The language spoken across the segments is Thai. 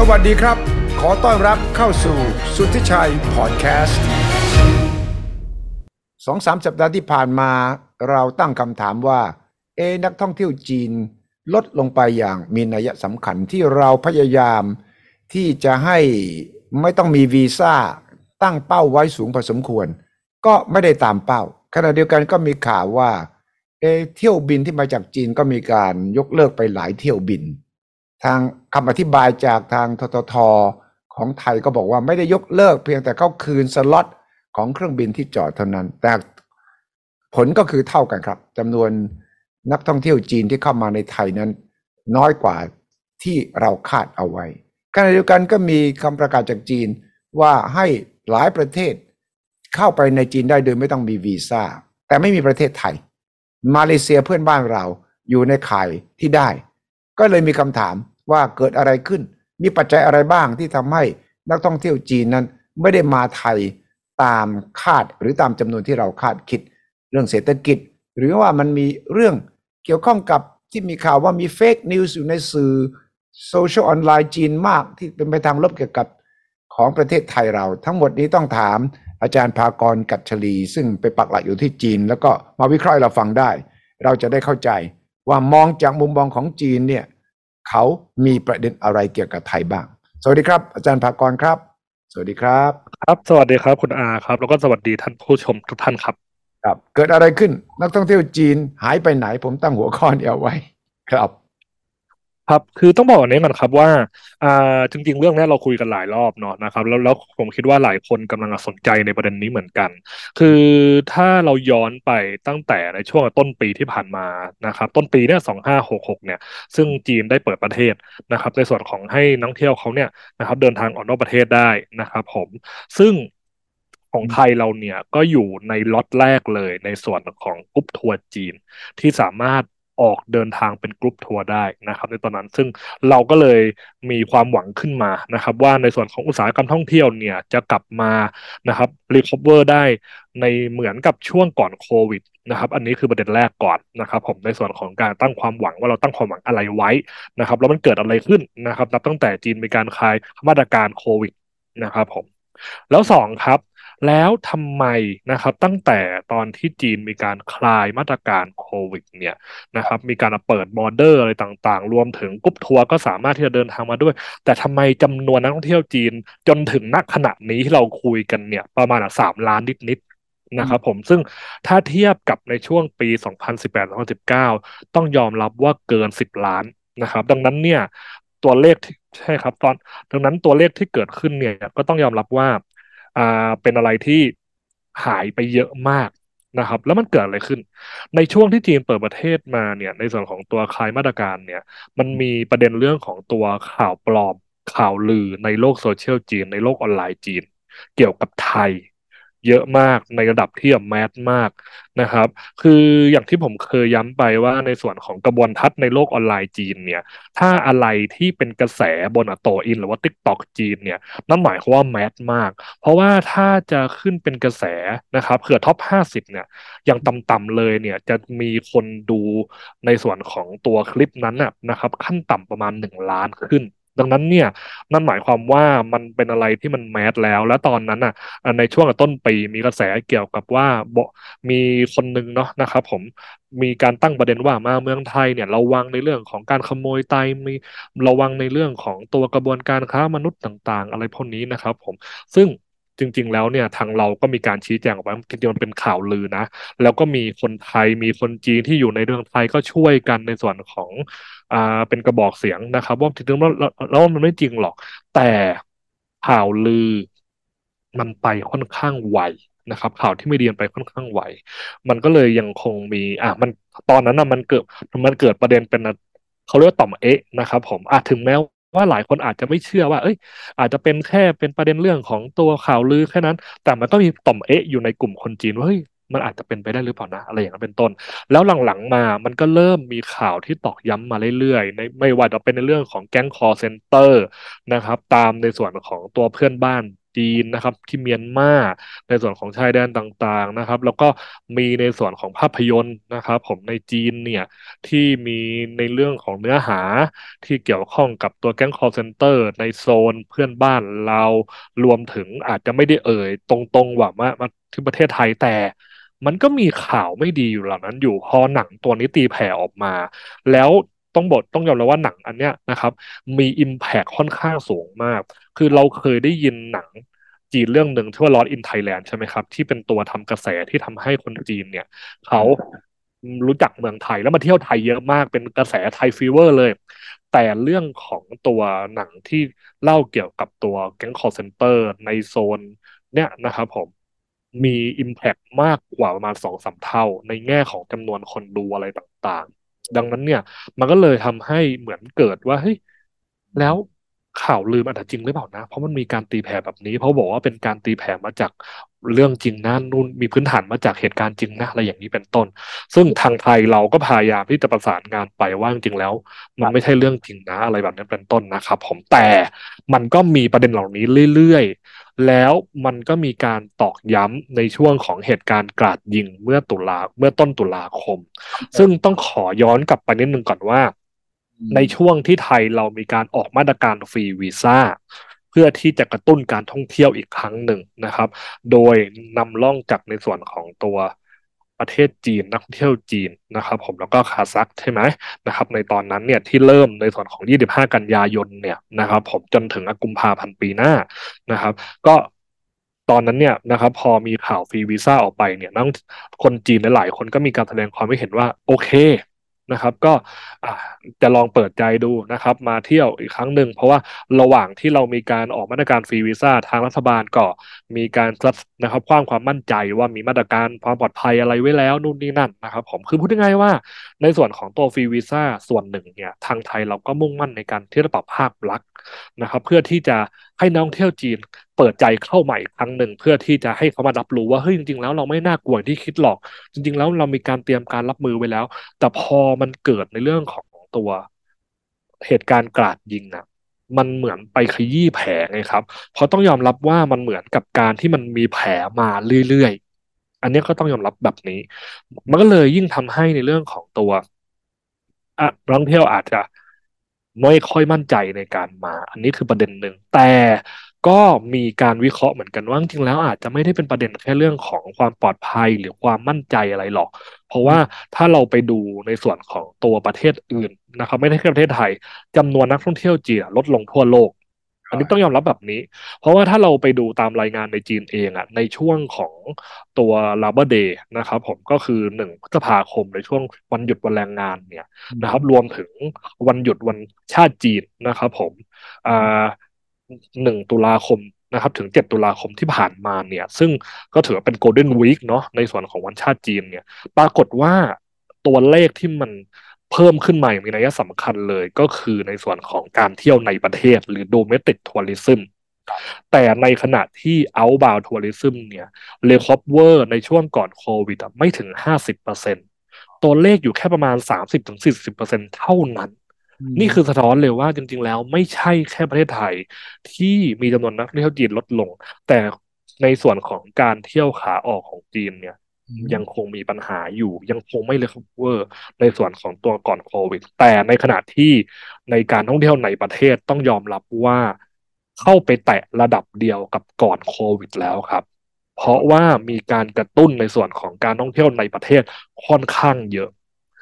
สวัสดีครับ ขอต้อนรับเข้าสู่สุทธิชัยพอดแคสต์สองสามสัปดาห์ที่ผ่านมาเราตั้งคำถามว่า เอ นักท่องเที่ยวจีนลดลงไปอย่างมีนัยสำคัญที่เราพยายามที่จะให้ไม่ต้องมีวีซ่าตั้งเป้าไว้สูงพอสมควร ก็ไม่ได้ตามเป้า ขณะเดียวกันก็มีข่าวว่าเอเที่ยวบินที่มาจากจีนก็มีการยกเลิกไปหลายเที่ยวบิน ทางคำอธิบายจากทางทททของไทยก็บอกว่าไม่ได้ยกเลิกเพียงแต่เขาคืนสล็อตของเครื่องบินที่จอดเท่านั้น แต่ผลก็คือเท่ากันครับจำนวนนักท่องเที่ยวจีนที่เข้ามาในไทยนั้น น้อยกว่าที่เราคาดเอาไว้ขณะเดียวกันก็มีคำประกาศจากจีนว่าให้หลายประเทศเข้าไปในจีนได้โดยไม่ต้องมีวีซ่าแต่ไม่มีประเทศไทย มาเลเซียเพื่อนบ้านเราอยู่ในข่ายที่ได้ ก็เลยมีคำถามว่าเกิดอะไรขึ้น มีปัจจัยอะไรบ้างที่ทำให้นักท่องเที่ยวจีนนั้นไม่ได้มาไทยตามคาดหรือตามจำนวนที่เราคาดคิด เรื่องเศรษฐกิจ หรือว่ามันมีเรื่องเกี่ยวข้องกับที่มีข่าวว่ามี fake news อยู่ในสื่อโซเชียลออนไลน์จีนมากที่เป็นไปทางลบเกี่ยวกับของประเทศไทยเรา ทั้งหมดนี้ต้องถามอาจารย์ภากรกัจฉลี ซึ่งไปปักหลักอยู่ที่จีน แล้วก็มาวิเคราะห์เราฟังได้ เราจะได้เข้าใจ ว่ามองจากมุมมองของจีนเนี่ยเขามีประเด็นอะไรเกี่ยวกับไทยบ้าง สวัสดีครับ อาจารย์ภากรครับ สวัสดีครับ ครับ สวัสดีครับคุณอาครับ แล้วก็สวัสดีท่านผู้ชมทุกท่านครับ ครับ เกิดอะไรขึ้น นักท่องเที่ยวจีนหายไปไหนผมตั้งหัวข้อนี้เอาไว้ ครับ ครับ คือต้องบอกอย่างนี้ก่อนครับว่าอ่าจริง ๆ เรื่องนี้เราคุยกันหลายรอบเนาะนะครับ แล้วแล้วผมคิดว่าหลายคนกำลังสนใจในประเด็นนี้เหมือนกัน คือถ้าเราย้อนไปตั้งแต่ในช่วงต้นปีที่ผ่านมานะครับ ต้นปีเนี่ยสองห้าหกหกเนี่ย ซึ่งจีนได้เปิดประเทศนะครับ ในส่วนของให้นักเที่ยวเขาเนี่ยนะครับ เดินทางออกนอกประเทศได้นะครับ ผม ซึ่งของไทยเราเนี่ยก็อยู่ในล็อตแรกเลยในส่วนของกรุ๊ปทัวร์จีนที่สามารถ ออกเดินทางเป็นกรุ๊ปทัวร์ได้นะครับในตอนนั้นซึ่งเราก็เลยมีความหวังขึ้นมานะครับ ว่าในส่วนของอุตสาหกรรมท่องเที่ยวเนี่ยจะกลับมานะครับ recover ได้ในเหมือนกับช่วงก่อนโควิดนะครับอันนี้คือประเด็นแรกก่อนนะครับ ผมในส่วนของการตั้งความหวังว่าเราตั้งความหวังอะไรไว้นะครับแล้วมันเกิดอะไรขึ้นนะครับนับตั้งแต่จีนมีการคลายมาตรการโควิดนะครับผมแล้วสองครับ แล้วทำไมนะครับตั้งแต่ตอนที่จีนมีการคลายมาตรการโควิดเนี่ยนะครับมีการเปิด border อะไรต่างๆ รวมถึงกรุ๊ปทัวร์ก็สามารถที่จะเดินทางมาด้วย แต่ทำไมจำนวนนักท่องเที่ยวจีนจนถึงนักขณะนี้ที่เราคุยกันเนี่ยประมาณสามล้านนิดๆนะครับผมซึ่งถ้าเทียบกับในช่วงปี 2018-2019 ต้องยอมรับว่าเกิน 10 ล้านนะครับ ดังนั้นเนี่ยตัวเลขใช่ครับตอนดังนั้นตัวเลขที่เกิดขึ้นเนี่ยก็ต้องยอมรับว่า อ่าเป็นอะไรที่หายไปเยอะมากนะครับ แล้วมันเกิดอะไรขึ้น ในช่วงที่จีนเปิดประเทศมาเนี่ย ในส่วนของตัวคลายมาตรการเนี่ย มันมีประเด็นเรื่องของตัวข่าวปลอมข่าวลือในโลกโซเชียลจีน ในโลกออนไลน์จีน เกี่ยวกับไทย เยอะมากในระดับที่แมสมากนะครับ คืออย่างที่ผมเคยย้ำไปว่าในส่วนของกระบวนทัศน์ในโลกออนไลน์จีนเนี่ย ถ้าอะไรที่เป็นกระแสบนอโตอิน หรือว่า t ิ k t o k จีนเนี่ยนั่นหมายความว่าแมสมาก เพราะว่าถ้าจะขึ้นเป็นกระแสนะครับเผื่อท็อป 50 เนี่ยอย่างต่ำๆเลยเนี่ยจะมีคนดูในส่วนของตัวคลิปนั้นนะครับขั้นต่ำประมาณ 1 ล้านขึ้น ดังนั้นเนี่ยนั่นหมายความว่ามันเป็นอะไรที่มันแมสแล้ว และตอนนั้นอะในช่วงต้นปีมีกระแสเกี่ยวกับว่ามีคนหนึ่งเนาะนะครับผมมีการตั้งประเด็นว่ามาเมืองไทยเนี่ยระวังในเรื่องของการขโมยไตมีระวังในเรื่องของตัวกระบวนการค้ามนุษย์ต่าง ๆ อะไรพวกนี้นะครับผมซึ่ง จริง ๆ แล้วเนี่ยทางเราก็มีการชี้แจงออกไปจริงๆมันเป็นข่าวลือนะ แล้วก็มีคนไทยมีคนจีนที่อยู่ในเรื่องไทยก็ช่วยกันในส่วนของอ่าเป็นกระบอกเสียงนะครับ ว่าจริงๆแล้วแล้วมันไม่จริงหรอก แต่ข่าวลือมันไปค่อนข้างไวนะครับข่าวที่ไม่ดียนไปค่อนข้างไวมันก็เลยยังคงมีอะมันตอนนั้นนะมันเกิดมันเกิดประเด็นเป็นเขาเรียกว่าต่อมเอ๊ะนะครับ ผมอะถึงแม้ ว่าหลายคนอาจจะไม่เชื่อว่า เอ้ย อาจจะเป็นแค่เป็นประเด็นเรื่องของตัวข่าวลือแค่นั้น แต่มันก็มีต่อมเอ๊ะอยู่ในกลุ่มคนจีนว่าเฮ้ยมันอาจจะเป็นไปได้หรือเปล่านะ อะไรอย่างนั้นเป็นต้น แล้วหลังๆมามันก็เริ่มมีข่าวที่ตอกย้ำมาเรื่อยๆในไม่ว่าจะเป็นในเรื่องของแก๊งคอลเซ็นเตอร์นะครับ ตามในส่วนของตัวเพื่อนบ้าน จีนนะครับ ที่เมียนมาในส่วนของชายแดนต่างๆนะครับ แล้วก็มีในส่วนของภาพยนตร์นะครับ ผมในจีนเนี่ยที่มีในเรื่องของเนื้อหาที่เกี่ยวข้องกับตัวแก๊ง call center ในโซนเพื่อนบ้านเรารวมถึงอาจจะไม่ได้เอ่ย ตรงๆว่ามาที่ประเทศไทยแต่มันก็มีข่าวไม่ดีอยู่เหล่านั้นอยู่พอหนังตัวนี้ตีแผ่ออกมา แล้ว ต้องบทต้องยอมรับว่าหนังอันเนี้ยนะครับ มีอิมแพคค่อนข้างสูงมาก คือเราเคยได้ยินหนังจีนเรื่องหนึ่งที่ว่า Lost in Thailand ใช่ไหมครับ ที่เป็นตัวทำกระแสที่ทำให้คนจีนเนี่ย เขารู้จักเมืองไทยแล้วมาเที่ยวไทยเยอะมากเป็นกระแสไทย fever เลย แต่เรื่องของตัวหนังที่เล่าเกี่ยวกับตัวแก๊งคอลเซ็นเตอร์ในโซนเนี่ยนะครับผมมี Impact มากกว่าประมาณสองสามเท่า ในแง่ของจำนวนคนดูอะไรต่าง ดังนั้นเนี่ย มันก็เลยทำให้เหมือนเกิดว่าเฮ้ยแล้ว ข่าวลืมอาจจะจริงหรือเปล่านะ เพราะมันมีการตีแผ่แบบนี้ เพราะบอกว่าเป็นการตีแผ่มาจากเรื่องจริงนะนู่นมีพื้นฐานมาจากเหตุการณ์จริงนะอะไรอย่างนี้เป็นต้น ซึ่งทางไทยเราก็พยายามที่จะประสานงานไปว่าจริงแล้ว มันไม่ใช่เรื่องจริงนะ อะไรแบบนี้เป็นต้นนะครับ ผมแต่มันก็มีประเด็นเหล่านี้เรื่อยๆ แล้วมันก็มีการตอกย้ำในช่วงของเหตุการณ์กราดยิงเมื่อตุลาเมื่อต้นตุลาคม ซึ่งต้องขอย้อนกลับไปนิดนึงก่อนว่า ในช่วงที่ไทยเรามีการออกมาตรการฟรีวีซ่าเพื่อที่จะกระตุ้นการท่องเที่ยวอีกครั้งหนึ่งนะครับ โดยนำล่องจากในส่วนของตัวประเทศจีนนักท่องเที่ยวจีนนะครับผมแล้วก็คาซักใช่ไหมนะครับ ในตอนนั้นเนี่ยที่เริ่มในส่วนของ 25 กันยายนเนี่ยนะครับ ผมจนถึงกุมภาพันธ์ปีหน้านะครับ ก็ตอนนั้นเนี่ยนะครับ พอมีข่าวฟรีวีซ่าออกไปเนี่ยนักคนจีนหลายคนก็มีการแสดงความเห็นว่า โอเค นะครับ ก็จะลองเปิดใจดูนะครับ มาเที่ยวอีกครั้งหนึ่งเพราะว่าระหว่างที่เรามีการออกมาตรการฟรีวีซ่าทางรัฐบาลก็มีการนะครับความความมั่นใจว่ามีมาตรการความปลอดภัยอะไรไว้แล้วนู่นนี่นั่นนะครับ ผมคือพูดง่ายๆว่า ในส่วนของตัวฟรีวีซ่าส่วนหนึ่งเนี่ยทางไทยเราก็มุ่งมั่นในการที่จะปรับภาพลักษณ์นะครับ เพื่อที่จะให้นักท่องเที่ยวจีน เปิดใจเข้าใหม่อีกครั้งหนึ่งเพื่อที่จะให้เขามารับรู้ว่าเฮ้ยจริงๆแล้วเราไม่น่ากลัวที่คิดหรอก จริง ๆ แล้วเรามีการเตรียมการรับมือไว้แล้ว แต่พอมันเกิดในเรื่องของตัวเหตุการณ์กราดยิงนะมันเหมือนไปขยี้แผลไงครับ เพราะต้องยอมรับว่ามันเหมือนกับการที่มันมีแผลมาเรื่อยๆ อันนี้ก็ต้องยอมรับแบบนี้ มันก็เลยยิ่งทำให้ในเรื่องของตัวอะนักท่องเที่ยวอาจจะไม่ค่อยมั่นใจในการมา อันนี้คือประเด็นหนึ่ง แต่ ก็มีการวิเคราะห์เหมือนกันว่าจริงแล้วอาจจะไม่ได้เป็นประเด็นแค่เรื่องของความปลอดภัยหรือความมั่นใจอะไรหรอก เพราะว่าถ้าเราไปดูในส่วนของตัวประเทศอื่นนะครับไม่ได้แค่ประเทศไทยจำนวนนักท่องเที่ยวจีนลดลงทั่วโลก อันนี้ต้องยอมรับแบบนี้ เพราะว่าถ้าเราไปดูตามรายงานในจีนเองอะในช่วงของตัวลาเบอร์เดย์นะครับผมก็คือหนึ่งพฤษภาคมในช่วงวันหยุดวันแรงงานเนี่ยนะครับ รวมถึงวันหยุดวันชาติจีนนะครับผมอ่า หนึ่งตุลาคมนะครับถึงเจ็ดตุลาคมที่ผ่านมาเนี่ย ซึ่งก็ถือเป็นโกลเด้นวีคเนาะในส่วนของวันชาติจีนเนี่ย ปรากฏว่าตัวเลขที่มันเพิ่มขึ้นมาอย่างมีนัยสำคัญเลยก็คือในส่วนของการเที่ยวในประเทศหรือ domestic tourism แต่ในขณะที่ outbound tourism เนี่ยrecover ในช่วงก่อนโควิดไม่ถึง 50%ตัวเลขอยู่แค่ประมาณ 30-40%เท่านั้น นี่คือสะท้อนเลยว่าจริง ๆ แล้วไม่ใช่แค่ประเทศไทยที่มีจำนวนนักท่องเที่ยวจีนลดลง แต่ในส่วนของการเที่ยวขาออกของจีนเนี่ย ยังคงมีปัญหาอยู่ ยังคงไม่ recover ในส่วนของตัวก่อนโควิด แต่ในขณะที่ในการท่องเที่ยวในประเทศต้องยอมรับว่าเข้าไปแตะระดับเดียวกับก่อนโควิดแล้วครับ เพราะว่ามีการกระตุ้นในส่วนของการท่องเที่ยวในประเทศค่อนข้างเยอะ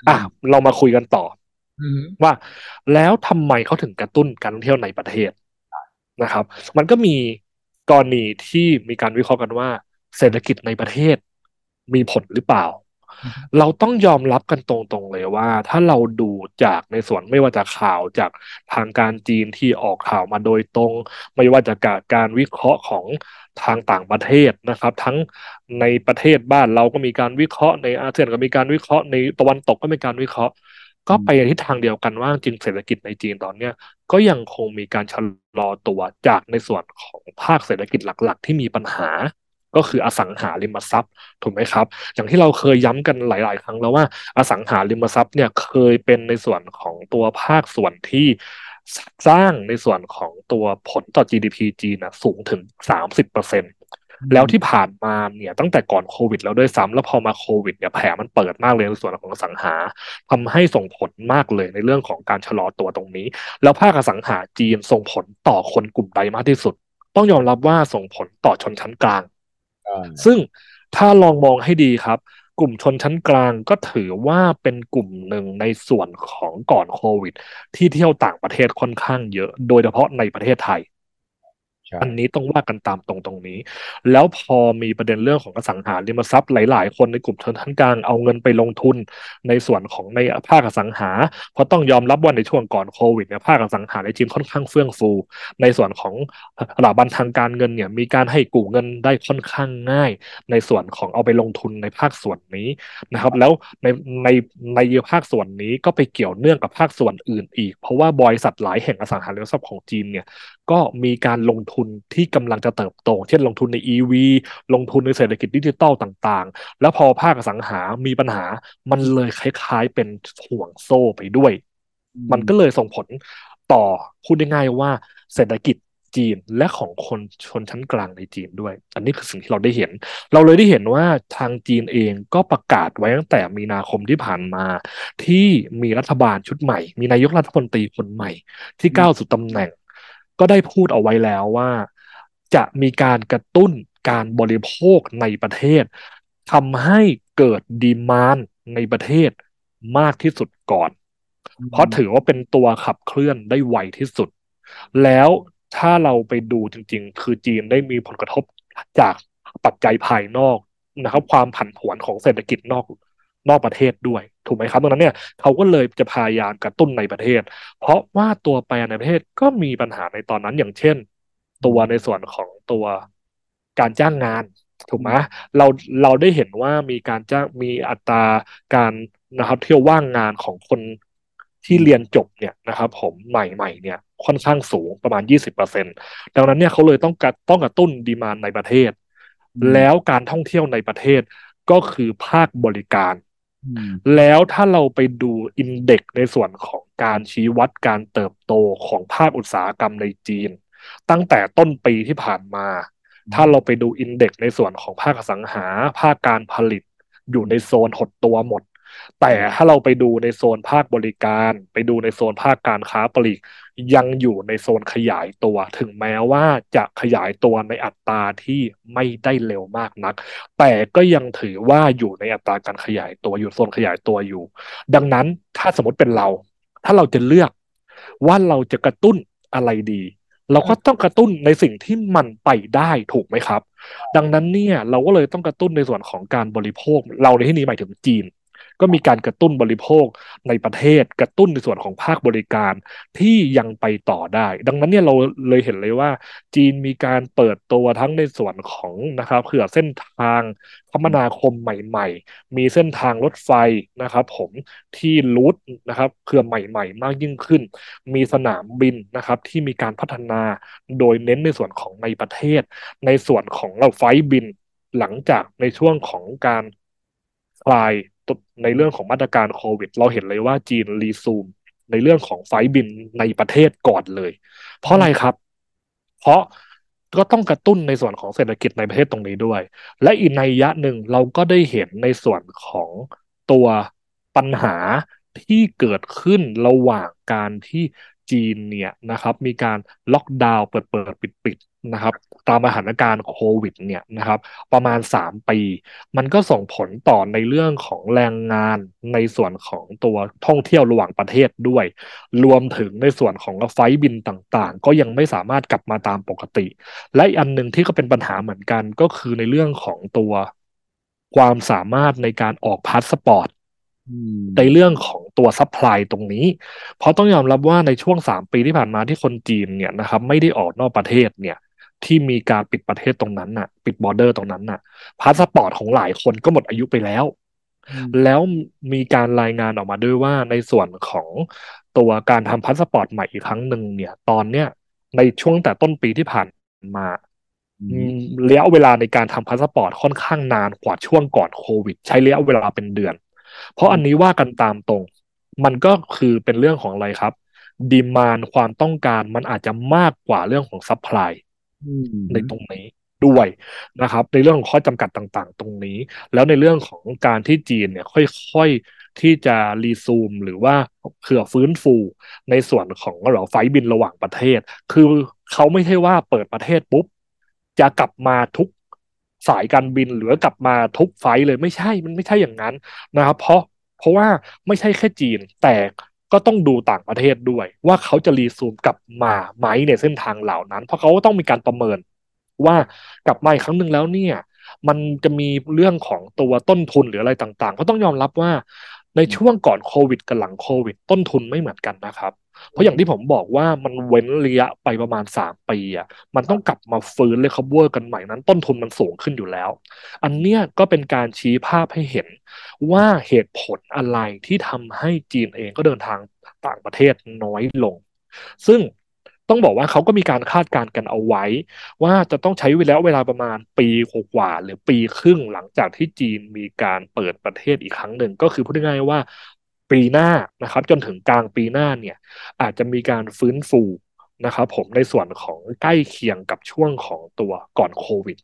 อะเรามาคุยกันต่อ ว่าแล้วทำไมเขาถึงกระตุ้นการท่องเที่ยวในประเทศนะครับ มันก็มีกรณีที่มีการวิเคราะห์กันว่า เศรษฐกิจในประเทศมีผลหรือเปล่า เราต้องยอมรับกันตรงๆเลยว่า ถ้าเราดูจากในส่วนไม่ว่าจะข่าวจากทางการจีนที่ออกข่าวมาโดยตรง ไม่ว่าจะกการวิเคราะห์ของทางต่างประเทศนะครับ ทั้งในประเทศบ้านเราก็มีการวิเคราะห์ในอาเซียนก็มีการวิเคราะห์ในตะวันตกก็มีการวิเคราะห์ ก็ไปในทิศทางเดียวกันว่าจริงเศรษฐกิจในจีนตอนเนี้ยก็ยังคงมีการชะลอตัวจากในส่วนของภาคเศรษฐกิจหลักๆ ที่มีปัญหาก็คืออสังหาริมทรัพย์ถูกไหมครับ อย่างที่เราเคยย้ำกันหลาย ๆ ครั้งแล้วว่าอสังหาริมทรัพย์เนี่ยเคยเป็นในส่วนของตัวภาคส่วนที่สร้างในส่วนของตัวผลต่อ GDP จีนนะสูงถึงสามสิบเปอร์เซ็นต์ แล้วที่ผ่านมาเนี่ยตั้งแต่ก่อนโควิด แล้วด้วยซ้ำแล้วพอมาโควิดเนี่ยแผลมันเปิดมากเลยในส่วนของอสังหาทำให้ส่งผลมากเลยในเรื่องของการชะลอตัวตรงนี้ แล้วภาคอสังหาจีนส่งผลต่อคนกลุ่มใดมากที่สุด ต้องยอมรับว่าส่งผลต่อชนชั้นกลาง ซึ่งถ้าลองมองให้ดีครับ กลุ่มชนชั้นกลางก็ถือว่าเป็นกลุ่มหนึ่งในส่วนของก่อนโควิด ที่เที่ยวต่างประเทศค่อนข้างเยอะ โดยเฉพาะในประเทศไทย อันนี้ต้องว่ากันตามตรงตรงนี้ แล้วพอมีประเด็นเรื่องของอสังหาริมทรัพย์หลาย ๆ คนในกลุ่มชนชั้นกลางเอาเงินไปลงทุนในส่วนของในภาคอสังหา เพราะต้องยอมรับว่าในช่วงก่อนโควิดเนี่ยภาคอสังหาในจีนค่อนข้างเฟื่องฟู ในส่วนของสถาบันทางการเงินเนี่ยมีการให้กู้เงินได้ค่อนข้างง่าย ในส่วนของเอาไปลงทุนในภาคส่วนนี้นะครับ แล้วในในในภาคส่วนนี้ก็ไปเกี่ยวเนื่องกับภาคส่วนอื่นอีก เพราะว่าบริษัทหลายแห่งอสังหาริมทรัพย์ของจีนเนี่ย ก็มีการลงทุนที่กำลังจะเติบโต เช่นลงทุนใน EV ลงทุนในเศรษฐกิจดิจิตอลต่างๆ แล้วพอภาคอสังหามีปัญหา มันเลยคล้ายๆเป็นห่วงโซ่ไปด้วย มันก็เลยส่งผลต่อพูดง่ายๆว่าเศรษฐกิจจีนและของคนชนชั้นกลางในจีนด้วย อันนี้คือสิ่งที่เราได้เห็น เราเลยได้เห็นว่าทางจีนเองก็ประกาศไว้ตั้งแต่มีนาคมที่ผ่านมา ที่มีรัฐบาลชุดใหม่ มีนายกรัฐมนตรีคนใหม่ที่ก้าวสู่ตำแหน่ง ก็ได้พูดเอาไว้แล้วว่า จะมีการกระตุ้นการบริโภคในประเทศทำให้เกิดดีมานในประเทศมากที่สุดก่อน เพราะถือว่าเป็นตัวขับเคลื่อนได้ไวที่สุด แล้วถ้าเราไปดูจริง ๆ คือจีนได้มีผลกระทบจากปัจจัยภายนอกนะครับ ความผันผวนของเศรษฐกิจนอก นอกประเทศด้วย ถูกไหมครับดังนั้นเนี่ยเขาก็เลยจะพยายามกระตุ้นในประเทศ เพราะว่าตัวแปรในประเทศก็มีปัญหาในตอนนั้นอย่างเช่น ตัวในส่วนของตัวการจ้างงานถูกไหมเราเราได้เห็นว่ามีการจ้างมีอัตราการนะครับเที่ยวว่างงานของคนที่เรียนจบเนี่ยนะครับ ผมใหม่ๆเนี่ยค่อนข้างสูงประมาณ 20%ดังนั้นเนี่ยเขาเลยต้องกระต้องกระตุ้นดีมานในประเทศ แล้วการท่องเที่ยวในประเทศก็คือภาคบริการ แล้วถ้าเราไปดูอินเด็กในส่วนของการชี้วัดการเติบโตของภาคอุตสาหกรรมในจีน ตั้งแต่ต้นปีที่ผ่านมา ถ้าเราไปดูอินเด็กในส่วนของภาคสังหา ภาคการผลิต อยู่ในโซนหดตัวหมด แต่ถ้าเราไปดูในโซนภาคบริการ ไปดูในโซนภาคการค้าปลีก ยังอยู่ในโซนขยายตัว ถึงแม้ว่าจะขยายตัวในอัตราที่ไม่ได้เร็วมากนัก แต่ก็ยังถือว่าอยู่ในอัตราการขยายตัวอยู่โซนขยายตัวอยู่ ดังนั้นถ้าสมมติเป็นเรา ถ้าเราจะเลือกว่าเราจะกระตุ้นอะไรดีเราก็ต้องกระตุ้นในสิ่งที่มันไปได้ถูกไหมครับ ดังนั้นเนี่ยเราก็เลยต้องกระตุ้นในส่วนของการบริโภค เราในที่นี้หมายถึงจีน ก็มีการกระตุ้นบริโภคในประเทศ กระตุ้นในส่วนของภาคบริการที่ยังไปต่อได้ ดังนั้นเนี่ยเราเลยเห็นเลยว่า จีนมีการเปิดตัวทั้งในส่วนของนะครับเผื่อเส้นทางคมนาคมใหม่ ๆ มีเส้นทางรถไฟนะครับ ผมที่รูทนะครับเผื่อใหม่ ๆ มากยิ่งขึ้น มีสนามบินนะครับ ที่มีการพัฒนาโดยเน้นในส่วนของในประเทศ ในส่วนของเราไฟบินหลังจากในช่วงของการคลาย ในเรื่องของมาตรการโควิด เราเห็นเลยว่าจีนรีซูม ในเรื่องของไฟบินในประเทศก่อนเลย เพราะอะไรครับ เพราะก็ต้องกระตุ้นในส่วนของเศรษฐกิจในประเทศตรงนี้ด้วย และอีกในยะหนึ่งเราก็ได้เห็นในส่วนของตัวปัญหาที่เกิดขึ้นระหว่างการที่จีนเนี่ยนะครับ มีการล็อกดาวน์เปิดเปิดปิดปิด นะครับตามสถานการณ์โควิดเนี่ยนะครับประมาณ 3 ปี มันก็ส่งผลต่อในเรื่องของแรงงานในส่วนของตัวท่องเที่ยวระหว่างประเทศด้วย รวมถึงในส่วนของไฟบินต่างๆ ก็ยังไม่สามารถกลับมาตามปกติ และอันหนึ่งที่ก็เป็นปัญหาเหมือนกันก็คือในเรื่องของตัวความสามารถในการออกพาสปอร์ตในเรื่องของตัว supply ตรงนี้ เพราะต้องยอมรับว่าในช่วงสามปีที่ผ่านมาที่คนจีนเนี่ยนะครับไม่ได้ออกนอกประเทศเนี่ย ที่มีการปิดประเทศตรงนั้นน่ะ ปิด border ตรงนั้นน่ะพาสปอร์ตของหลายคนก็หมดอายุไปแล้ว แล้วมีการรายงานออกมาด้วยว่าในส่วนของตัวการทำพาสปอร์ตใหม่อีกครั้งหนึ่งเนี่ย ตอนเนี้ยในช่วงแต่ต้นปีที่ผ่านมาอืมระยะเวลาในการทำพาสปอร์ตค่อนข้างนานกว่าช่วงก่อนโควิด ใช้ระยะเวลาเป็นเดือน เพราะอันนี้ว่ากันตามตรง มันก็คือเป็นเรื่องของอะไรครับ demand ความต้องการมันอาจจะมากกว่าเรื่องของซัพพลายอืม ในตรงนี้ด้วยนะครับ ในเรื่องของข้อจำกัดต่างๆ ตรงนี้ แล้วในเรื่องของการที่จีนเนี่ยค่อยๆที่จะรีซูมหรือว่าเผื่อฟื้นฟู ในส่วนของเราไฟบินระหว่างประเทศ คือเขาไม่ใช่ว่าเปิดประเทศปุ๊บ จะกลับมาทุกสายการบินหรือกลับมาทุกไฟเลยไม่ใช่มันไม่ใช่อย่างนั้นนะครับ เพราะเพราะว่าไม่ใช่แค่จีนแต่ ก็ต้องดูต่างประเทศด้วย ว่าเขาจะรีซูมกลับมาไหมในเส้นทางเหล่านั้น เพราะเขาก็ต้องมีการประเมิน ว่ากลับมาอีกครั้งหนึ่งแล้วเนี่ย มันจะมีเรื่องของตัวต้นทุนหรืออะไรต่างๆก็ต้องยอมรับว่า ในช่วงก่อนโควิดกับหลังโควิด ต้นทุนไม่เหมือนกันนะครับ เพราะอย่างที่ผมบอกว่ามันเว้นระยะไปประมาณสามปีอะมันต้องกลับมาฟื้นเลยครับเวอร์กันใหม่นั้น ต้นทุนมันสูงขึ้นอยู่แล้ว อันเนี้ยก็เป็นการชี้ภาพให้เห็นว่าเหตุผลอะไรที่ทำให้จีนเองก็เดินทางต่างประเทศน้อยลง ซึ่ง ต้องบอกว่าเขาก็มีการคาดการณ์กันเอาไว้ ว่าจะต้องใช้เวลาเวลาประมาณปีกว่าหรือปีครึ่งหลังจากที่จีนมีการเปิดประเทศอีกครั้งหนึ่ง ก็คือพูดง่ายๆว่าปีหน้านะครับ จนถึงกลางปีหน้าเนี่ย อาจจะมีการฟื้นฟู นะครับผมในส่วนของใกล้เคียงกับช่วงของตัวก่อนโควิด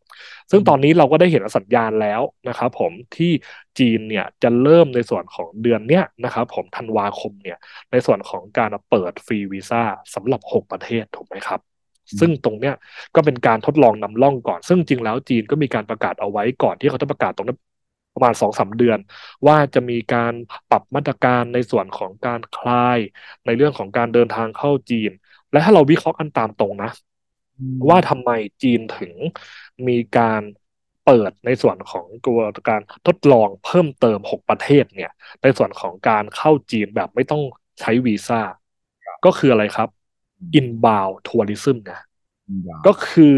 ซึ่งตอนนี้เราก็ได้เห็นสัญญาณแล้วนะครับผมที่จีนเนี่ยจะเริ่มในส่วนของเดือนเนี้ยนะครับผมธันวาคมเนี่ยในส่วนของการเปิดฟรีวีซ่าสำหรับ 6 ประเทศถูกไหมครับซึ่งตรงเนี้ยก็เป็นการทดลองนำร่องก่อน ซึ่งจริงแล้วจีนก็มีการประกาศเอาไว้ก่อนที่เขาจะประกาศตรงนั้นประมาณสองสาเดือน ว่าจะมีการปรับมาตรการในส่วนของการคลาย ในเรื่องของการเดินทางเข้าจีน และถ้าเราวิเคราะห์กันตามตรงนะ ว่าทำไมจีนถึงมีการเปิดในส่วนของตัวการทดลองเพิ่มเติม 6 ประเทศเนี่ย ในส่วนของการเข้าจีนแบบไม่ต้องใช้วีซ่า ก็คืออะไรครับ inbound tourism นะก็คือ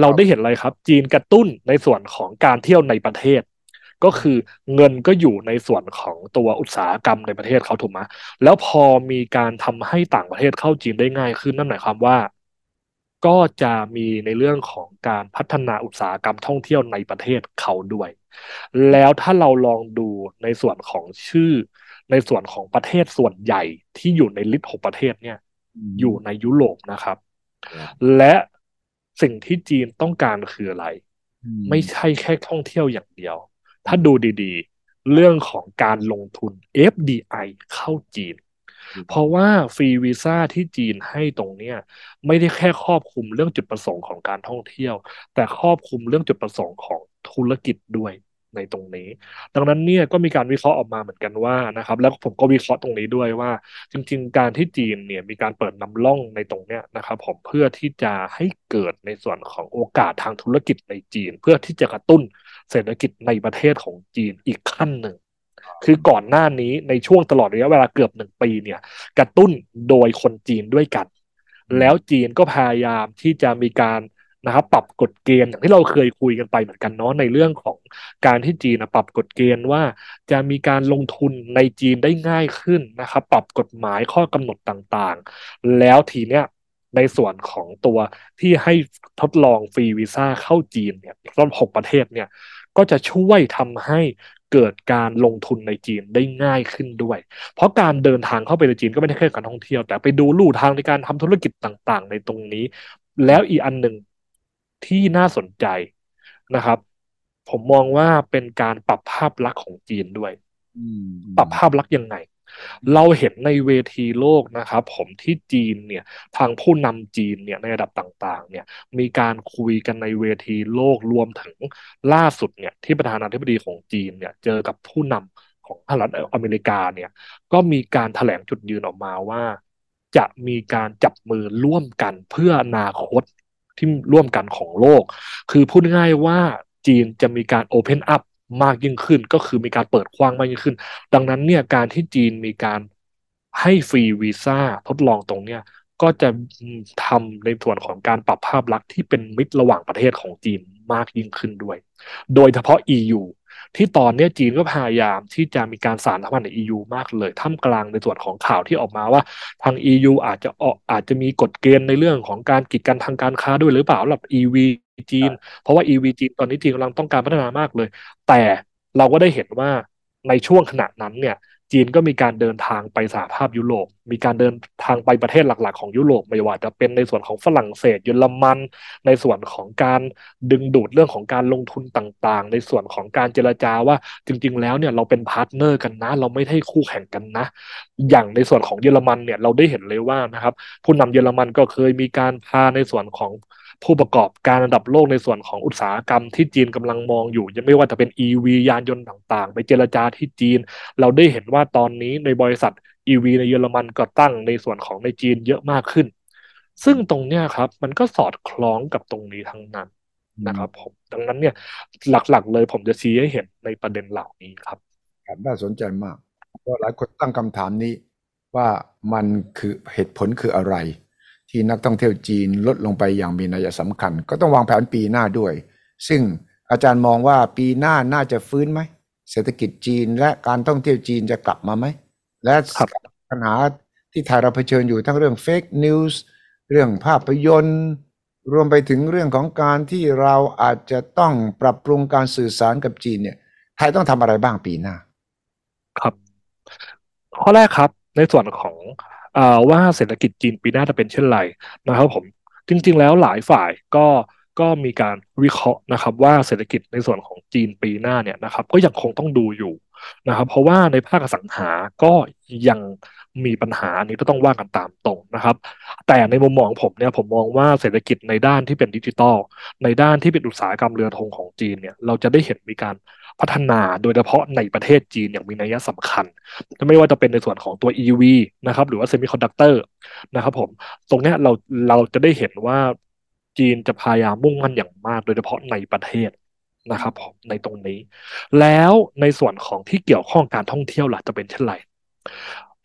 เราได้เห็นอะไรครับ จีนกระตุ้นในส่วนของการเที่ยวในประเทศ ก็คือเงินก็อยู่ในส่วนของตัวอุตสาหกรรมในประเทศเขาถูกไหมแล้วพอมีการทำให้ต่างประเทศเข้าจีนได้ง่ายขึ้นนั่นหมายความว่า ก็จะมีในเรื่องของการพัฒนาอุตสาหกรรมท่องเที่ยวในประเทศเขาด้วย แล้วถ้าเราลองดูในส่วนของชื่อ ในส่วนของประเทศส่วนใหญ่ที่อยู่ในลิสต์หกประเทศเนี่ยอยู่ในยุโรปนะครับ และสิ่งที่จีนต้องการคืออะไร ไม่ใช่แค่ท่องเที่ยวอย่างเดียว ถ้าดูดีๆ เรื่องของการลงทุน FDI เข้าจีน เพราะว่าฟรีวีซ่าที่จีนให้ตรงเนี้ยไม่ได้แค่ครอบคลุมเรื่องจุดประสงค์ของการท่องเที่ยว แต่ครอบคลุมเรื่องจุดประสงค์ของธุรกิจด้วยในตรงนี้ ดังนั้นเนี่ยก็มีการวิเคราะห์ออกมาเหมือนกันว่านะครับ แล้วผมก็วิเคราะห์ตรงนี้ด้วยว่า จริง ๆ การที่จีนเนี่ยมีการเปิดนำร่องในตรงเนี้ยนะครับผมเพื่อที่จะให้เกิดในส่วนของโอกาสทางธุรกิจในจีน เพื่อที่จะกระตุ้น เศรษฐกิจในประเทศของจีนอีกขั้นหนึ่ง คือก่อนหน้านี้ในช่วงตลอดระยะเวลาเกือบหนึ่งปีเนี่ย กระตุ้นโดยคนจีนด้วยกัน แล้วจีนก็พยายามที่จะมีการนะครับปรับกฎเกณฑ์อย่างที่เราเคยคุยกันไปเหมือนกันเนาะในเรื่องของการที่จีนปรับกฎเกณฑ์ว่า จะมีการลงทุนในจีนได้ง่ายขึ้นนะครับ ปรับกฎหมายข้อกำหนดต่างๆ แล้วทีเนี้ยในส่วนของตัวที่ให้ทดลองฟรีวีซ่าเข้าจีนเนี่ยรอบหกประเทศเนี่ย ก็จะช่วยทำให้เกิดการลงทุนในจีนได้ง่ายขึ้นด้วย เพราะการเดินทางเข้าไปในจีนก็ไม่ได้แค่การท่องเที่ยว แต่ไปดูลู่ทางในการทำธุรกิจต่างๆ ในตรงนี้ แล้วอีกอันหนึ่งที่น่าสนใจนะครับ ผมมองว่าเป็นการปรับภาพลักษณ์ของจีนด้วยปรับภาพลักษณ์ยังไง เราเห็นในเวทีโลกนะครับ ผมที่จีนเนี่ยทางผู้นำจีนเนี่ยในระดับต่างๆเนี่ยมีการคุยกันในเวทีโลกรวมถึงล่าสุดเนี่ยที่ประธานาธิบดีของจีนเนี่ยเจอกับผู้นำของสหรัฐอเมริกาเนี่ยก็มีการแถลงจุดยืนออกมาว่า จะมีการจับมือร่วมกันเพื่ออนาคตที่ร่วมกันของโลก คือพูดง่ายว่าจีนจะมีการโอเพนอัพ มากยิ่งขึ้น ก็คือมีการเปิดกว้างมากยิ่งขึ้น ดังนั้นเนี่ยการที่จีนมีการให้ฟรีวีซ่าทดลองตรงเนี้ยก็จะทำในส่วนของการปรับภาพลักษณ์ที่เป็นมิตรระหว่างประเทศของจีนมากยิ่งขึ้นด้วย โดยเฉพาะ EU ที่ตอนนี้จีนก็พยายามที่จะมีการสานสัมพันธ์ใน EU มากเลยท่ามกลางในส่วนของข่าวที่ออกมาว่าทาง EU อาจจะออกอาจจะมีกฎเกณฑ์ในเรื่องของการกีดกันทางการค้าด้วยหรือเปล่าสำหรับ EV จีน เพราะว่า EV จีนตอนนี้จีนกำลังต้องการพัฒนามากเลย แต่เราก็ได้เห็นว่าในช่วงขณะนั้นเนี่ย จีนก็มีการเดินทางไปสหภาพยุโรป มีการเดินทางไปประเทศหลัก ๆ ของยุโรปไม่ว่าจะเป็นในส่วนของฝรั่งเศสเยอรมัน ในส่วนของการดึงดูดเรื่องของการลงทุนต่างๆ ในส่วนของการเจรจาว่าจริง ๆ แล้วเนี่ยเราเป็น partner กันนะ เราไม่ใช่คู่แข่งกันนะ อย่างในส่วนของเยอรมันเนี่ยเราได้เห็นเลยว่านะครับผู้นำเยอรมันก็เคยมีการพาในส่วนของ ผู้ประกอบการระดับโลกในส่วนของอุตสาหกรรมที่จีนกำลังมองอยู่ ยังไม่ว่าจะเป็น EV ยานยนต์ต่างๆ ไปเจรจาที่จีน เราได้เห็นว่าตอนนี้ในบริษัท EV ในเยอรมันก็ตั้งในส่วนของในจีนเยอะมากขึ้น ซึ่งตรงเนี้ยครับมันก็สอดคล้องกับตรงนี้ทั้งนั้นนะครับผมดังนั้นเนี่ยหลักๆ เลยผมจะชี้ให้เห็นในประเด็นเหล่านี้ครับครับน่าสนใจมากเพราะหลายคนตั้งคำถามนี้ว่ามันคือเหตุผลคืออะไร ที่นักท่องเที่ยวจีนลดลงไปอย่างมีนัยสำคัญ ก็ต้องวางแผนปีหน้าด้วย ซึ่งอาจารย์มองว่าปีหน้าน่าจะฟื้นไหมเศรษฐกิจจีนและการท่องเที่ยวจีนจะกลับมาไหม และปัญหาที่ไทยเราเผชิญอยู่ทั้งเรื่องเฟกนิวส์เรื่องภาพยนตร์ รวมไปถึงเรื่องของการที่เราอาจจะต้องปรับปรุงการสื่อสารกับจีนเนี่ยไทยต้องทำอะไรบ้างปีหน้า ครับ ข้อแรกครับ ในส่วนของ ว่าเศรษฐกิจจีนปีหน้าจะเป็นเช่นไรนะครับผมจริง ๆ แล้วหลายฝ่ายก็ก็มีการวิเคราะห์นะครับว่าเศรษฐกิจในส่วนของจีนปีหน้าเนี่ยนะครับก็ยังคงต้องดูอยู่นะครับเพราะว่าในภาคสังหาก็ยัง มีปัญหานี้ก็ต้องว่ากันตามตรงนะครับ แต่ในมุมมองผมเนี่ยผมมองว่าเศรษฐกิจในด้านที่เป็นดิจิทัลในด้านที่เป็นอุตสาหกรรมเรือธงของจีนเนี่ยเราจะได้เห็นมีการพัฒนาโดยเฉพาะในประเทศจีนอย่างมีนัยสำคัญ ไม่ว่าจะเป็นในส่วนของตัว EV นะครับหรือว่าเซมิคอนดักเตอร์นะครับผมตรงนี้เราเราจะได้เห็นว่าจีนจะพยายามมุ่งมั่นอย่างมากโดยเฉพาะในประเทศนะครับผมในตรงนี้ แล้วในส่วนของที่เกี่ยวข้องการท่องเที่ยวล่ะจะเป็นเช่นไร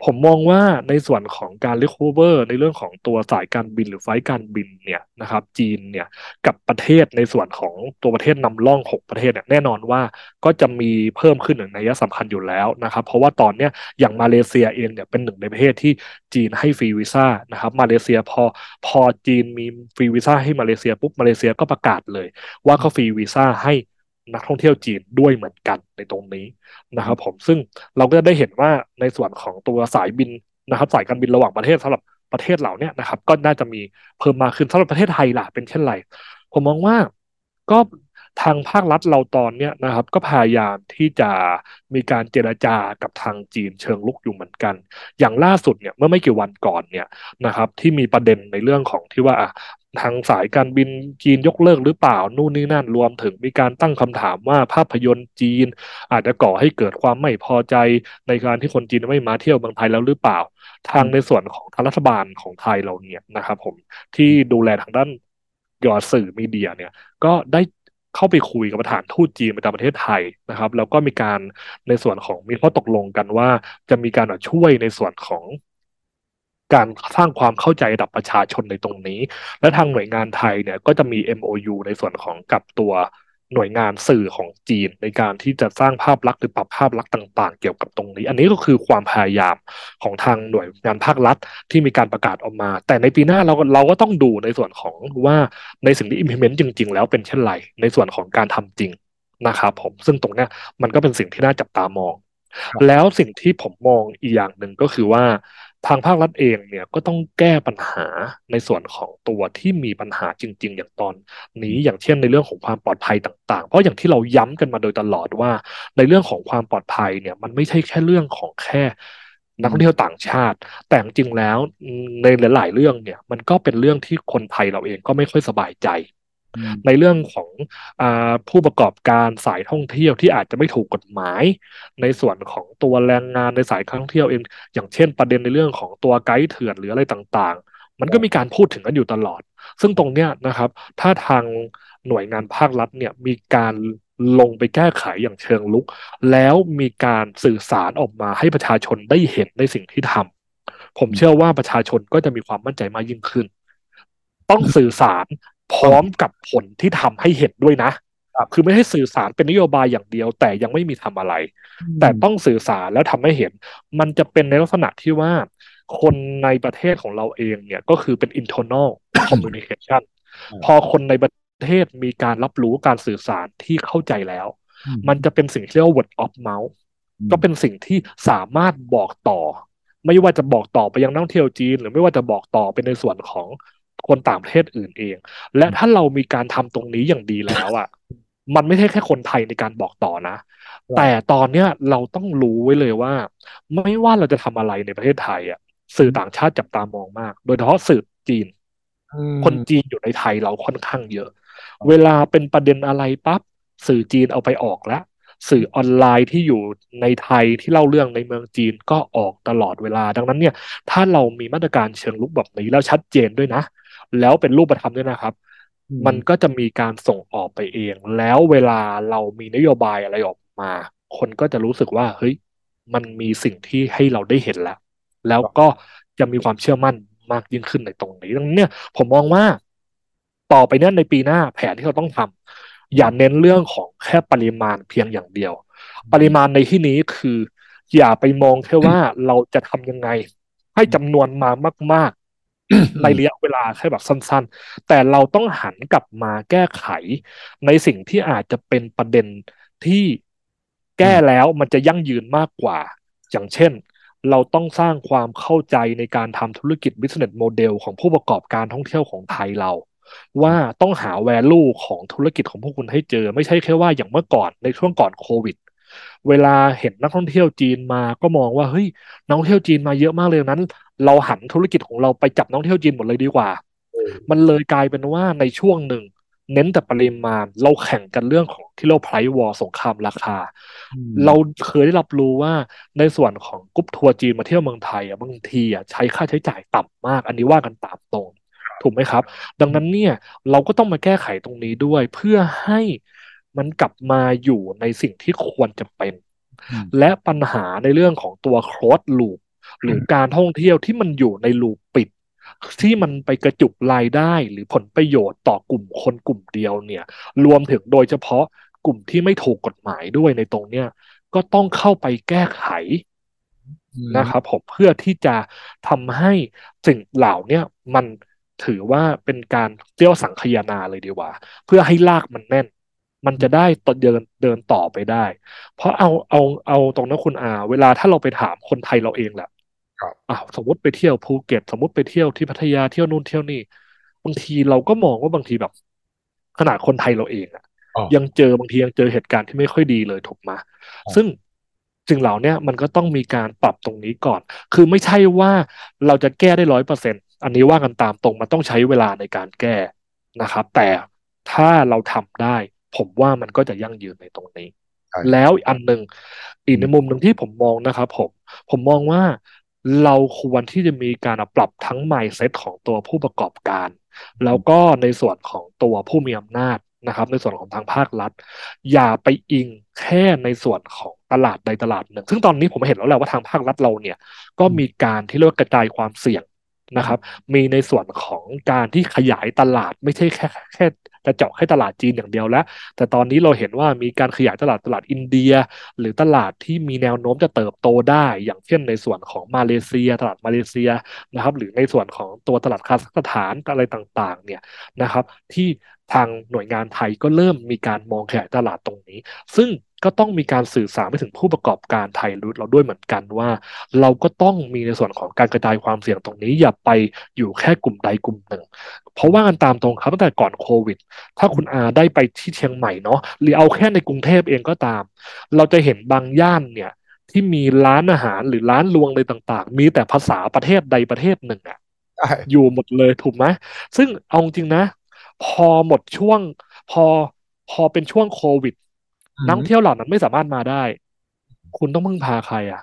ผมมองว่าในส่วนของการ recover ในเรื่องของตัวสายการบินหรือไฟการบินเนี่ยนะครับจีนเนี่ยกับประเทศในส่วนของตัวประเทศนำร่อง 6 ประเทศเนี่ยแน่นอนว่าก็จะมีเพิ่มขึ้นอย่างมีนัยสำคัญอยู่แล้วนะครับเพราะว่าตอนเนี้ยอย่างมาเลเซียเองเนี่ยเป็นหนึ่งในประเทศที่จีนให้ฟรีวีซ่านะครับมาเลเซียพอพอจีนมีฟรีวีซ่าให้มาเลเซียปุ๊บมาเลเซียก็ประกาศเลย ว่าเขาฟรีวีซ่าให้ นักท่องเที่ยวจีนด้วยเหมือนกันในตรงนี้นะครับ ผมซึ่งเราก็จะได้เห็นว่าในส่วนของตัวสายบินนะครับ สายการบินระหว่างประเทศสำหรับประเทศเหล่านี้นะครับ ก็น่าจะมีเพิ่มมากขึ้นสำหรับประเทศไทยล่ะเป็นเช่นไร ผมมองว่าก็ทางภาครัฐเราตอนเนี้ยนะครับ ก็พยายามที่จะมีการเจรจากับทางจีนเชิงลุกอยู่เหมือนกัน อย่างล่าสุดเนี่ยเมื่อไม่กี่วันก่อนเนี่ยนะครับ ที่มีประเด็นในเรื่องของที่ว่า ทางสายการบินจีนยกเลิกหรือเปล่า นู่นนี่นั่นรวมถึงมีการตั้งคำถามว่าภาพยนตร์จีน อาจจะก่อให้เกิดความไม่พอใจในการที่คนจีนไม่มาเที่ยวเมืองไทยแล้วหรือเปล่า ทางในส่วนของทางรัฐบาลของไทยเราเนี่ยนะครับผมที่ดูแลทางด้านยอดสื่อมีเดียเนี่ยก็ได้เข้าไปคุยกับประธานทูตจีนประจำประเทศไทยนะครับ แล้วก็มีการในส่วนของมีข้อตกลงกันว่าจะมีการช่วยในส่วนของ การสร้างความเข้าใจระดับประชาชนในตรงนี้ และทางหน่วยงานไทยเนี่ยก็จะมี MOU ในส่วนของกับตัวหน่วยงานสื่อของจีน ในการที่จะสร้างภาพลักษณ์หรือปรับภาพลักษณ์ต่าง ๆ เกี่ยวกับตรงนี้ อันนี้ก็คือความพยายามของทางหน่วยงานภาครัฐที่มีการประกาศออกมา แต่ในปีหน้าเราเราก็ต้องดูในส่วนของว่าในสิ่งที่ implement จริง ๆ แล้วเป็นเช่นไรในส่วนของการทำจริงนะครับผมซึ่งตรงนี้มันก็เป็นสิ่งที่น่าจับตามอง แล้วสิ่งที่ผมมองอีกอย่างหนึ่งก็คือว่า ทางภาครัฐเองเนี่ยก็ต้องแก้ปัญหาในส่วนของตัวที่มีปัญหาจริง ๆ อย่างตอนนี้อย่างเช่นในเรื่องของความปลอดภัยต่างๆ เพราะอย่างที่เราย้ำกันมาโดยตลอดว่า ในเรื่องของความปลอดภัยเนี่ยมันไม่ใช่แค่เรื่องของแค่นักท่องเที่ยวต่างชาติ แต่จริงแล้วในหลาย ๆ เรื่องเนี่ยมันก็เป็นเรื่องที่คนไทยเราเองก็ไม่ค่อยสบายใจ ในเรื่องของอผู้ประกอบการสายท่องเที่ยวที่อาจจะไม่ถูกกฎหมาย ในส่วนของตัวแรงงานในสายท่องเที่ยวเอง อย่างเช่นประเด็นในเรื่องของตัวไกด์เถื่อนหรืออะไรต่างๆ มันก็มีการพูดถึงกันอยู่ตลอด ซึ่งตรงเนี้ยนะครับ ถ้าทางหน่วยงานภาครัฐเนี่ยมีการลงไปแก้ไขอย่างเชิงลุก แล้วมีการสื่อสารออกมาให้ประชาชนได้เห็นในสิ่งที่ทำผมเชื่อว่าประชาชนก็จะมีความมั่นใจมากยิ่งขึ้น ต้องสื่อสาร พร้อมกับผลที่ทำให้เห็นด้วยนะครับคือไม่ให้สื่อสารเป็นนโยบายอย่างเดียว แต่ยังไม่มีทำอะไร แต่ต้องสื่อสารแล้วทำให้เห็น มันจะเป็นในลักษณะที่ว่า คนในประเทศของเราเองเนี่ยก็คือเป็น internal communication พอคนในประเทศมีการรับรู้การสื่อสารที่เข้าใจแล้วอืมมันจะเป็นสิ่งที่เรียกว่า word of mouth ก็เป็นสิ่งที่สามารถบอกต่อ ไม่ว่าจะบอกต่อไปยังนักท่องเที่ยวจีน หรือไม่ว่าจะบอกต่อไปในส่วนของ คนต่างประเทศอื่นเอง และถ้าเรามีการทำตรงนี้อย่างดีแล้วอะ มันไม่ใช่แค่คนไทยในการบอกต่อนะ แต่ตอนเนี้ยเราต้องรู้ไว้เลยว่า ไม่ว่าเราจะทำอะไรในประเทศไทยอะ สื่อต่างชาติจับตามองมาก โดยเฉพาะสื่อจีนอืมคนจีนอยู่ในไทยเราค่อนข้างเยอะ เวลาเป็นประเด็นอะไรปั๊บสื่อจีนเอาไปออกแล้วสื่อออนไลน์ที่อยู่ในไทยที่เล่าเรื่องในเมืองจีนก็ออกตลอดเวลา ดังนั้นเนี่ย ถ้าเรามีมาตรการเชิงลุกแบบนี้แล้วชัดเจนด้วยนะ แล้วเป็นรูปธรรมด้วยนะครับอืมมันก็จะมีการส่งออกไปเอง แล้วเวลาเรามีนโยบายอะไรออกมา คนก็จะรู้สึกว่าเฮ้ยมันมีสิ่งที่ให้เราได้เห็นแล้ว แล้วก็จะมีความเชื่อมั่นมากยิ่งขึ้นในตรงนี้ดังนั้นเนี่ยผมมองว่าต่อไปเนี่ยในปีหน้าแผนที่เราต้องทำอย่าเน้นเรื่องของแค่ปริมาณเพียงอย่างเดียว ปริมาณในที่นี้คือ อย่าไปมองแค่ว่าเราจะทำยังไง ให้จำนวนมามากๆ ในระยะเวลาแค่แบบสั้น ๆ แต่เราต้องหันกลับมาแก้ไข ในสิ่งที่อาจจะเป็นประเด็นที่แก้แล้วมันจะยั่งยืนมากกว่า อย่างเช่น เราต้องสร้างความเข้าใจในการทำธุรกิจ business model ของผู้ประกอบการท่องเที่ยวของไทยเรา ว่าต้องหา value ของธุรกิจของพวกคุณให้เจอ ไม่ใช่แค่ว่าอย่างเมื่อก่อนในช่วงก่อนโควิด เวลาเห็นนักท่องเที่ยวจีนมาก็มองว่าเฮ้ยนักท่องเที่ยวจีนมาเยอะมากเลยนั้น เราหันธุรกิจของเราไปจับนักท่องเที่ยวจีนหมดเลยดีกว่า มันเลยกลายเป็นว่าในช่วงหนึ่ง เน้นแต่ปริมาณ เราแข่งกันเรื่องของที่เรา price war สงครามราคาอืมเราเคยได้รับรู้ว่าในส่วนของกรุ๊ปทัวร์จีนมาเที่ยวเมืองไทยอะบางทีอะใช้ค่าใช้จ่ายต่ำมาก อันนี้ว่ากันตามตรงถูกไหมครับ ดังนั้นเนี่ยเราก็ต้องมาแก้ไขตรงนี้ด้วยเพื่อให้ มันกลับมาอยู่ในสิ่งที่ควรจะเป็นอืมและปัญหาในเรื่องของตัว closed loop หรือการท่องเที่ยวที่มันอยู่ในลูปปิด ที่มันไปกระจุกรายได้หรือผลประโยชน์ต่อกลุ่มคนกลุ่มเดียวเนี่ย รวมถึงโดยเฉพาะกลุ่มที่ไม่ถูกกฎหมายด้วยในตรงเนี้ยก็ต้องเข้าไปแก้ไขอืมนะครับผมเพื่อที่จะทำให้สิ่งเหล่าเนี้ยมันถือว่าเป็นการเรียกว่าสังคายนาเลยดีกว่า เพื่อให้ลากมันแน่น มันจะได้ต่อเดินเดินต่อไปได้ เพราะเอาเอาเอาตรงนั้นคุณอา เวลาถ้าเราไปถามคนไทยเราเองแหละครับอะสมมติไปเที่ยวภูเก็ตสมมติไปเที่ยวที่พัทยาเที่ยวนู่นเที่ยวนี่บางทีเราก็มองว่าบางทีแบบ ขนาดคนไทยเราเองอะอ๋อยังเจอบางทียังเจอเหตุการณ์ที่ไม่ค่อยดีเลยถูกไหมซึ่งสิ่งเหล่าเนี้ยมันก็ต้องมีการปรับตรงนี้ก่อน คือไม่ใช่ว่าเราจะแก้ได้ร้อยเปอร์เซ็นอันนี้ว่ากันตามตรงมันต้องใช้เวลาในการแก้นะครับ แต่ถ้าเราทำได้ ผมว่ามันก็จะยั่งยืนในตรงนี้ใช่แล้วอันหนึ่งอีกในมุมหนึ่งที่ผมมองนะครับผมผมมองว่าเราควรที่จะมีการปรับทั้ง mindset ของตัวผู้ประกอบการ แล้วก็ในส่วนของตัวผู้มีอำนาจนะครับ ในส่วนของทางภาครัฐ อย่าไปอิงแค่ในส่วนของตลาดใดตลาดหนึ่ง ซึ่งตอนนี้ผมเห็นแล้วแหละว่าทางภาครัฐเราเนี่ย ก็มีการที่เรียกว่ากระจายความเสี่ยง นะครับ มีในส่วนของการที่ขยายตลาดไม่ใช่แค่แค่จะเจาะแค่ตลาดจีนอย่างเดียวแล้ว แต่ตอนนี้เราเห็นว่ามีการขยายตลาดตลาดอินเดีย หรือตลาดที่มีแนวโน้มจะเติบโตได้ อย่างเช่นในส่วนของมาเลเซีย ตลาดมาเลเซียนะครับ หรือในส่วนของตัวตลาดคาซัคสถานอะไรต่างๆ เนี่ยนะครับ ที่ทางหน่วยงานไทยก็เริ่มมีการมองขยายตลาดตรงนี้ ซึ่ง ก็ต้องมีการสื่อสารไปถึงผู้ประกอบการไทยเราด้วยเหมือนกันว่า เราก็ต้องมีในส่วนของการกระจายความเสี่ยงตรงนี้ อย่าไปอยู่แค่กลุ่มใดกลุ่มหนึ่ง เพราะว่ากันตามตรงครับตั้งแต่ก่อนโควิด ถ้าคุณอาได้ไปที่เชียงใหม่เนาะหรือเอาแค่ในกรุงเทพเองก็ตาม เราจะเห็นบางย่านเนี่ยที่มีร้านอาหารหรือร้านรวงเลยต่างๆ มีแต่ภาษาประเทศใดประเทศหนึ่งอะใช่อยู่หมดเลยถูกไหมซึ่งเอาจริงนะ พอหมดช่วงพอพอเป็นช่วงโควิด นักท่องเที่ยวเหล่านั้นไม่สามารถมาได้ คุณต้องพึ่งพาใครอะ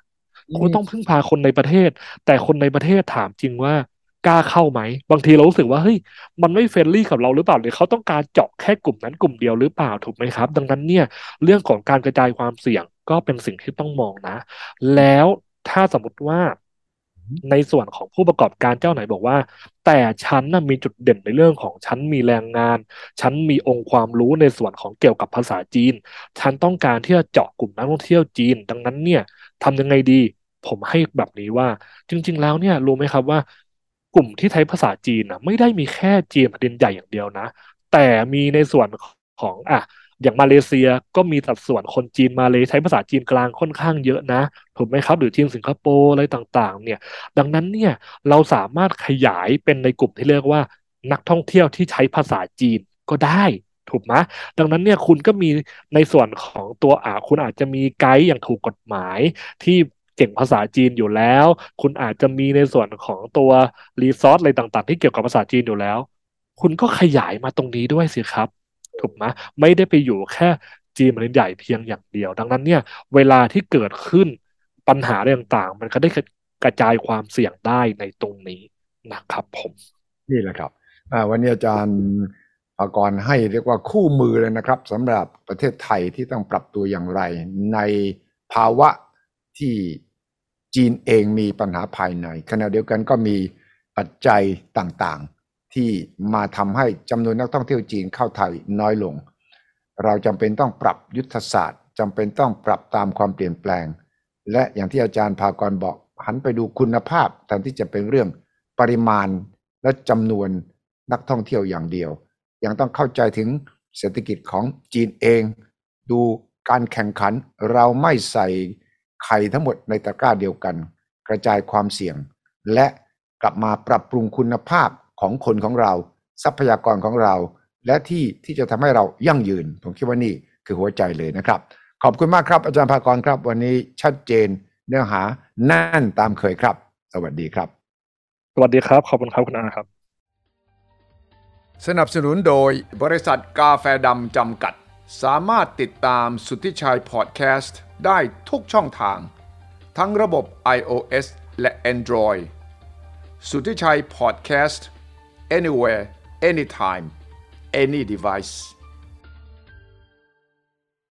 คุณต้องพึ่งพาคนในประเทศ แต่คนในประเทศถามจริงว่ากล้าเข้าไหม บางทีเรารู้สึกว่าเฮ้ยมันไม่ friendly กับเราหรือเปล่าหรือเขาต้องการเจาะแค่กลุ่มนั้นกลุ่มเดียวหรือเปล่าถูกไหมครับ ดังนั้นเนี่ย เรื่องของการกระจายความเสี่ยงก็เป็นสิ่งที่ต้องมองนะ แล้วถ้าสมมติว่า ในส่วนของผู้ประกอบการเจ้าไหนบอกว่า แต่ฉันน่ะมีจุดเด่นในเรื่องของฉันมีแรงงาน ฉันมีองค์ความรู้ในส่วนของเกี่ยวกับภาษาจีน ฉันต้องการที่จะเจาะกลุ่มนักท่องเที่ยวจีน ดังนั้นเนี่ยทำยังไงดี ผมให้แบบนี้ว่า จริง ๆ แล้วเนี่ยรู้ไหมครับว่ากลุ่มที่ใช้ภาษาจีนนะไม่ได้มีแค่จีนแผ่นดินใหญ่อย่างเดียวนะ แต่มีในส่วนของอะ อย่างมาเลเซียก็มีสัดส่วนคนจีนมาเลยใช้ภาษาจีนกลางค่อนข้างเยอะนะถูกไหมครับ หรือจีนสิงคโปร์อะไรต่างๆ เนี่ย ดังนั้นเนี่ยเราสามารถขยายเป็นในกลุ่มที่เรียกว่านักท่องเที่ยวที่ใช้ภาษาจีนก็ได้ถูกไหมดังนั้นเนี่ยคุณก็มีในส่วนของตัวอ่าคุณอาจจะมีไกด์อย่างถูกกฎหมายที่เก่งภาษาจีนอยู่แล้ว คุณอาจจะมีในส่วนของตัวรีซอสอะไรต่างๆ ที่เกี่ยวกับภาษาจีนอยู่แล้ว คุณก็ขยายมาตรงนี้ด้วยสิครับ ถูกไหมไม่ได้ไปอยู่แค่จีนมันใหญ่เพียงอย่างเดียว ดังนั้นเนี่ย เวลาที่เกิดขึ้นปัญหาเรื่องต่างๆมันก็ได้กระจายความเสี่ยงได้ในตรงนี้นะครับผมนี่แหละครับวันนี้อาจารย์ภากรให้เรียกว่าคู่มือเลยนะครับสำหรับประเทศไทยที่ต้องปรับตัวอย่างไรในภาวะที่จีนเองมีปัญหาภายในขณะเดียวกันก็มีปัจจัยต่างๆ ที่มาทำให้จำนวนนักท่องเที่ยวจีนเข้าไทยน้อยลง เราจำเป็นต้องปรับยุทธศาสตร์จำเป็นต้องปรับตามความเปลี่ยนแปลง และอย่างที่อาจารย์ภากรบอก หันไปดูคุณภาพแทนที่จะเป็นเรื่องปริมาณและจำนวนนักท่องเที่ยวอย่างเดียว ยังต้องเข้าใจถึงเศรษฐกิจของจีนเอง ดูการแข่งขันเราไม่ใส่ไข่ทั้งหมดในตะกร้าเดียวกัน กระจายความเสี่ยง และกลับมาปรับปรุงคุณภาพ ของคนของเรา ทรัพยากรของเรา และที่ที่จะทำให้เรายั่งยืน ผมคิดว่านี่คือหัวใจเลยนะครับ ขอบคุณมากครับ อาจารย์ภากรครับ วันนี้ชัดเจนเนื้อหาแน่นตามเคยครับ สวัสดีครับ สวัสดีครับ ขอบคุณครับคุณอาครับ สนับสนุนโดยบริษัทกาแฟดำจำกัด สามารถติดตามสุทธิชัยพอดแคสต์ได้ทุกช่องทาง ทั้งระบบ iOS และ Android สุทธิชัยพอดแคสต์ anywhere anytime any device